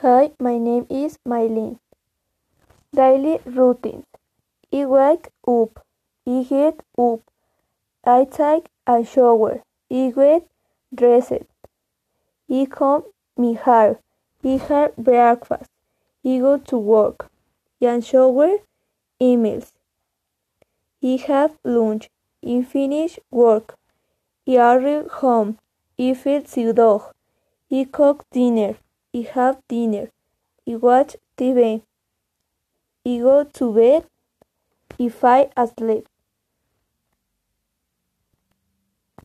Hi, my name is Maylin. Daily routines. I wake up. I get up. I take a shower. I get dressed. I comb my hair. I have breakfast. I go to work. I answer emails. I have lunch. I finish work. I arrive home. I feed the dog. I cook dinner. I have dinner. I watch TV. I go to bed. I fall asleep.